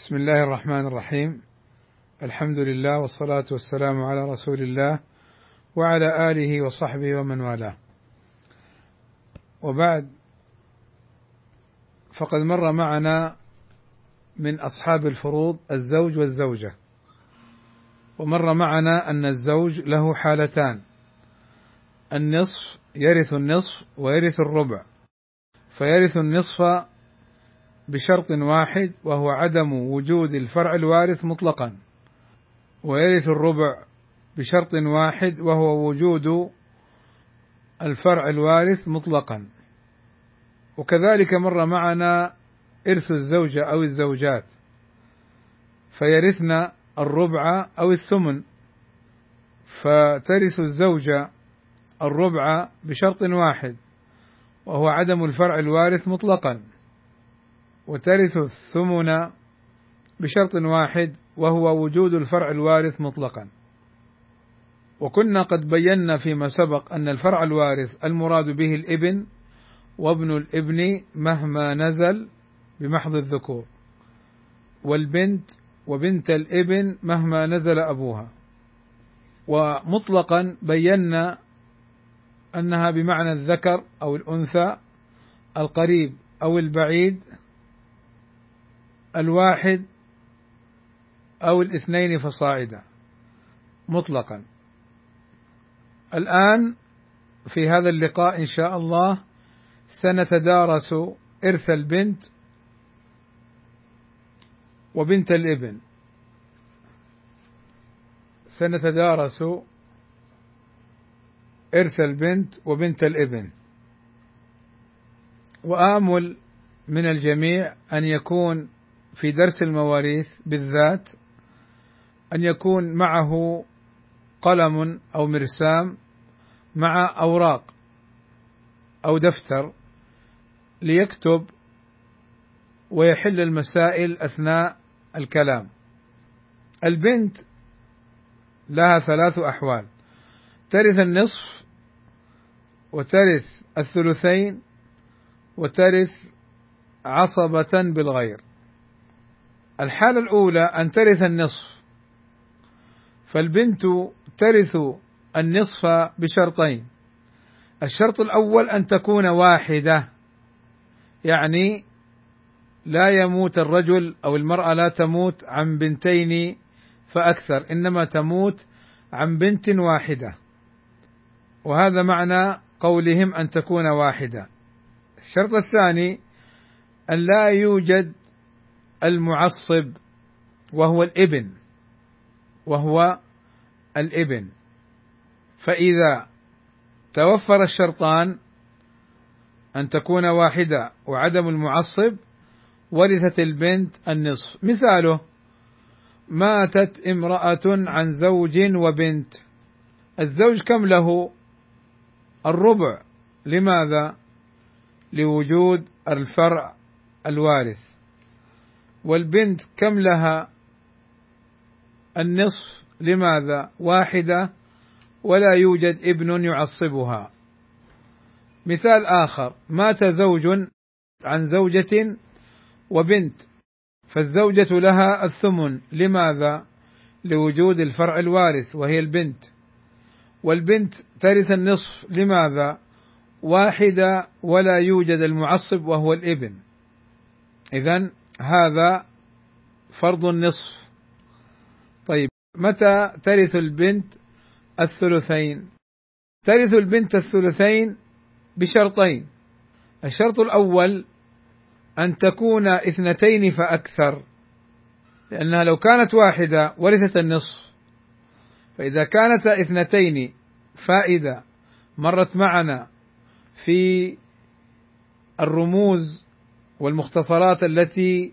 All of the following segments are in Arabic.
بسم الله الرحمن الرحيم. الحمد لله والصلاة والسلام على رسول الله وعلى آله وصحبه ومن والاه. وبعد فقد مر معنا من أصحاب الفروض الزوج والزوجة. ومر معنا أن الزوج له حالتان. النصف يرث النصف ويرث الربع. فيرث النصف بشرط واحد وهو عدم وجود الفرع الوارث مطلقا. ويرث الربع بشرط واحد وهو وجود الفرع الوارث مطلقا. وكذلك مر معنا إرث الزوجة أو الزوجات. فيرثن الربع أو الثمن. فترث الزوجة الربع بشرط واحد وهو عدم الفرع الوارث مطلقا. وترث الثمن بشرط واحد وهو وجود الفرع الوارث مطلقا. وكنا قد بينا فيما سبق أن الفرع الوارث المراد به الإبن وابن الإبن مهما نزل بمحض الذكور والبنت وبنت الإبن مهما نزل أبوها. ومطلقا بينا أنها بمعنى الذكر أو الأنثى القريب أو البعيد الواحد أو الاثنين فصاعدا مطلقا. الآن في هذا اللقاء إن شاء الله سنتدارس إرث البنت وبنت الإبن. سنتدارس إرث البنت وبنت الإبن. وآمل من الجميع أن يكون في درس المواريث بالذات أن يكون معه قلم أو مرسام مع أوراق أو دفتر ليكتب ويحل المسائل أثناء الكلام. البنت لها ثلاث أحوال ترث النصف وترث الثلثين وترث عصبة بالغير. الحالة الأولى أن ترث النصف. فالبنت ترث النصف بشرطين. الشرط الأول أن تكون واحدة يعني لا يموت الرجل أو المرأة لا تموت عن بنتين فأكثر إنما تموت عن بنت واحدة. وهذا معنى قولهم أن تكون واحدة. الشرط الثاني أن لا يوجد المعصب وهو الإبن وهو الإبن. فإذا توفر الشرطان أن تكون واحدة وعدم المعصب ورثت البنت النصف. مثاله ماتت امرأة عن زوج وبنت. الزوج كم له؟ الربع. لماذا؟ لوجود الفرع الوارث. والبنت كم لها النصف؟ لماذا؟ واحدة. ولا يوجد ابن يعصبها. مثال آخر. مات زوج عن زوجة وبنت فالزوجة لها الثمن. لماذا؟ لوجود الفرع الوارث وهي البنت. والبنت ترث النصف. لماذا؟ واحدة ولا يوجد المعصب وهو الابن. اذا هذا فرض النصف. طيب متى ترث البنت الثلثين؟ ترث البنت الثلثين بشرطين. الشرط الأول أن تكون اثنتين فأكثر لأنها لو كانت واحدة ورثت النصف. فإذا كانت اثنتين فائدة مرت معنا في الرموز والمختصرات التي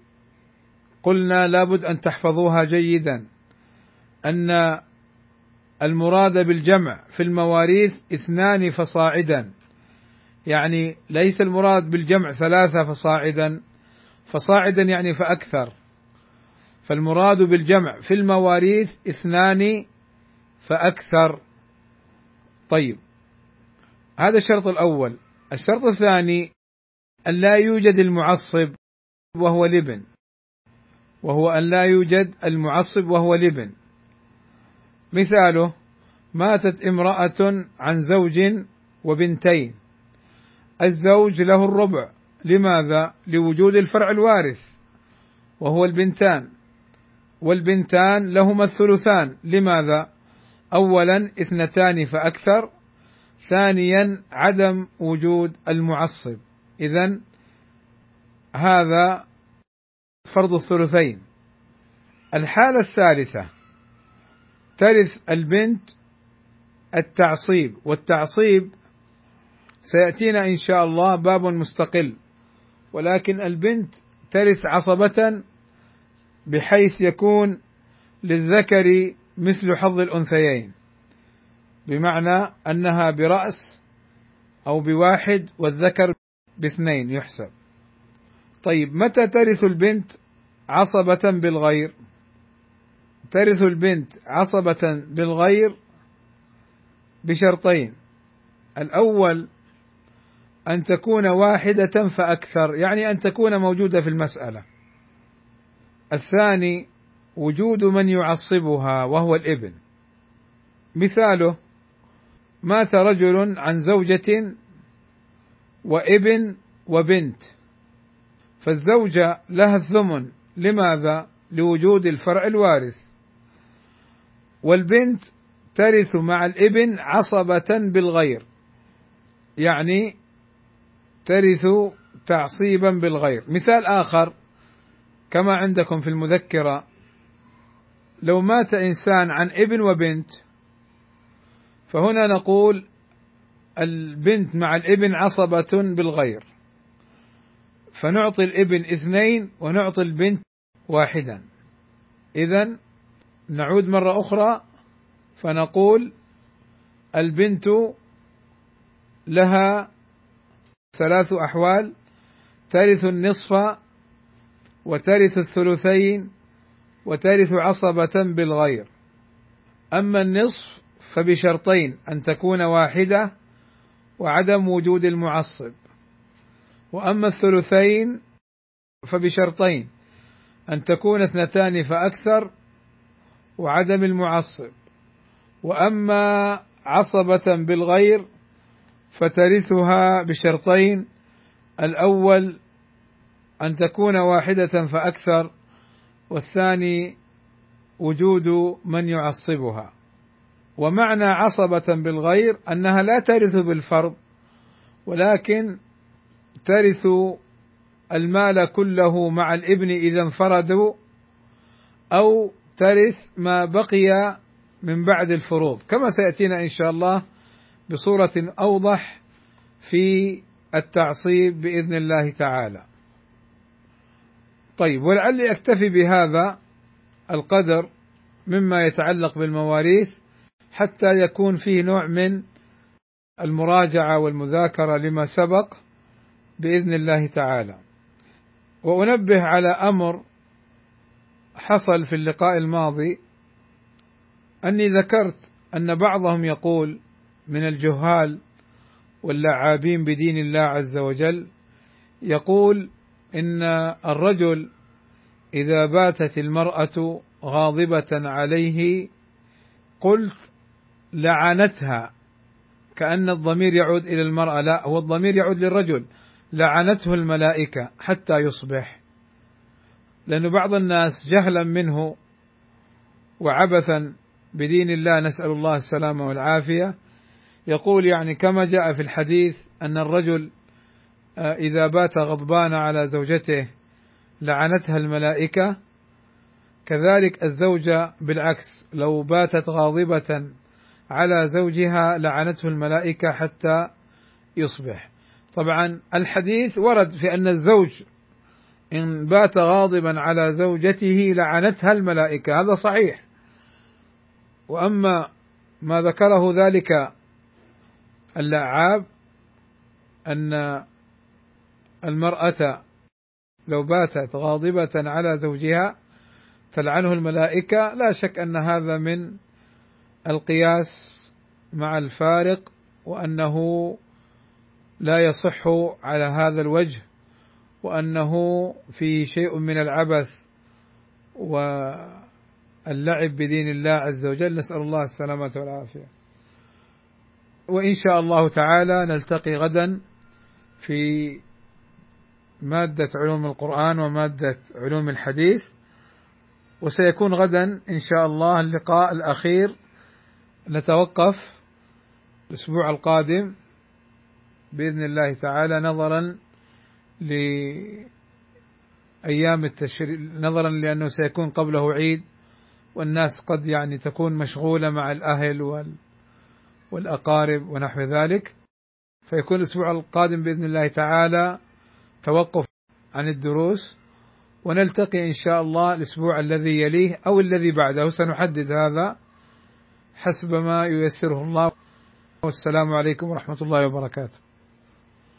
قلنا لابد أن تحفظوها جيدا أن المراد بالجمع في المواريث اثنان فصاعدا. يعني ليس المراد بالجمع ثلاثة فصاعدا فصاعدا يعني فأكثر. فالمراد بالجمع في المواريث اثنان فأكثر. طيب هذا الشرط الأول. الشرط الثاني أن لا يوجد المعصب وهو الابن وهو أن لا يوجد المعصب وهو الابن مثاله ماتت امرأة عن زوج وبنتين. الزوج له الربع. لماذا؟ لوجود الفرع الوارث وهو البنتان. والبنتان لهما الثلثان. لماذا؟ اولا اثنتان فأكثر. ثانيا عدم وجود المعصب. اذا هذا فرض الثلثين. الحالة الثالثة ترث البنت التعصيب والتعصيب سيأتينا إن شاء الله باب مستقل ولكن البنت ترث عصبة بحيث يكون للذكر مثل حظ الأنثيين بمعنى أنها برأس أو بواحد والذكر باثنين يحسب. طيب متى ترث البنت عصبة بالغير؟ ترث البنت عصبة بالغير بشرطين. الأول أن تكون واحدة فأكثر يعني أن تكون موجودة في المسألة. الثاني وجود من يعصبها وهو الإبن. مثاله مات رجل عن زوجة وابن وبنت. فالزوجة لها الثمن. لماذا؟ لوجود الفرع الوارث. والبنت ترث مع الابن عصبة بالغير. يعني ترث تعصيبا بالغير. مثال آخر كما عندكم في المذكرة لو مات إنسان عن ابن وبنت فهنا نقول البنت مع الابن عصبة بالغير. فنعطي الابن اثنين ونعطي البنت واحدا. إذا نعود مرة أخرى فنقول البنت لها ثلاث أحوال ترث النصف وترث الثلثين وترث عصبة بالغير. أما النصف فبشرطين أن تكون واحدة وعدم وجود المعصب. وأما الثلثين فبشرطين أن تكون اثنتان فأكثر وعدم المعصب. وأما عصبة بالغير فترثها بشرطين الأول أن تكون واحدة فأكثر والثاني وجود من يعصبها. ومعنى عصبة بالغير أنها لا ترث بالفرض ولكن ترث المال كله مع الإبن إذا انفردوا أو ترث ما بقي من بعد الفروض. كما سيأتينا إن شاء الله بصورة أوضح في التعصيب بإذن الله تعالى. طيب ولعلي أكتفي بهذا القدر مما يتعلق بالمواريث. حتى يكون فيه نوع من المراجعة والمذاكرة لما سبق بإذن الله تعالى. وأنبه على أمر حصل في اللقاء الماضي أني ذكرت أن بعضهم يقول من الجهال واللعابين بدين الله عز وجل يقول إن الرجل إذا باتت المرأة غاضبة عليه قلت لعنتها كأن الضمير يعود إلى المرأة. لا هو الضمير يعود للرجل. لعنته الملائكة حتى يصبح. لأن بعض الناس جهلا منه وعبثا بدين الله نسأل الله السلامة والعافية. يقول يعني كما جاء في الحديث أن الرجل آه، إذا بات غضبان على زوجته لعنتها الملائكة. كذلك الزوجة بالعكس لو باتت غاضبة على زوجها لعنته الملائكة حتى يصبح. طبعا الحديث ورد في أن الزوج إن بات غاضبا على زوجته لعنتها الملائكة هذا صحيح. وأما ما ذكره ذلك اللعاب أن المرأة لو باتت غاضبة على زوجها تلعنه الملائكة لا شك أن هذا من القياس مع الفارق وأنه لا يصح على هذا الوجه وأنه في شيء من العبث واللعب بدين الله عز وجل. نسأل الله السلامة والعافية. وإن شاء الله تعالى نلتقي غدا في مادة علوم القرآن ومادة علوم الحديث وسيكون غدا إن شاء الله اللقاء الأخير نتوقف الأسبوع القادم بإذن الله تعالى نظرا لأيام التشريق نظرا لأنه سيكون قبله عيد والناس قد يعني تكون مشغولة مع الأهل وال والأقارب ونحو ذلك. فيكون الأسبوع القادم بإذن الله تعالى توقف عن الدروس ونلتقي إن شاء الله الأسبوع الذي يليه أو الذي بعده. سنحدد هذا حسب ما ييسره الله. والسلام عليكم ورحمة الله وبركاته.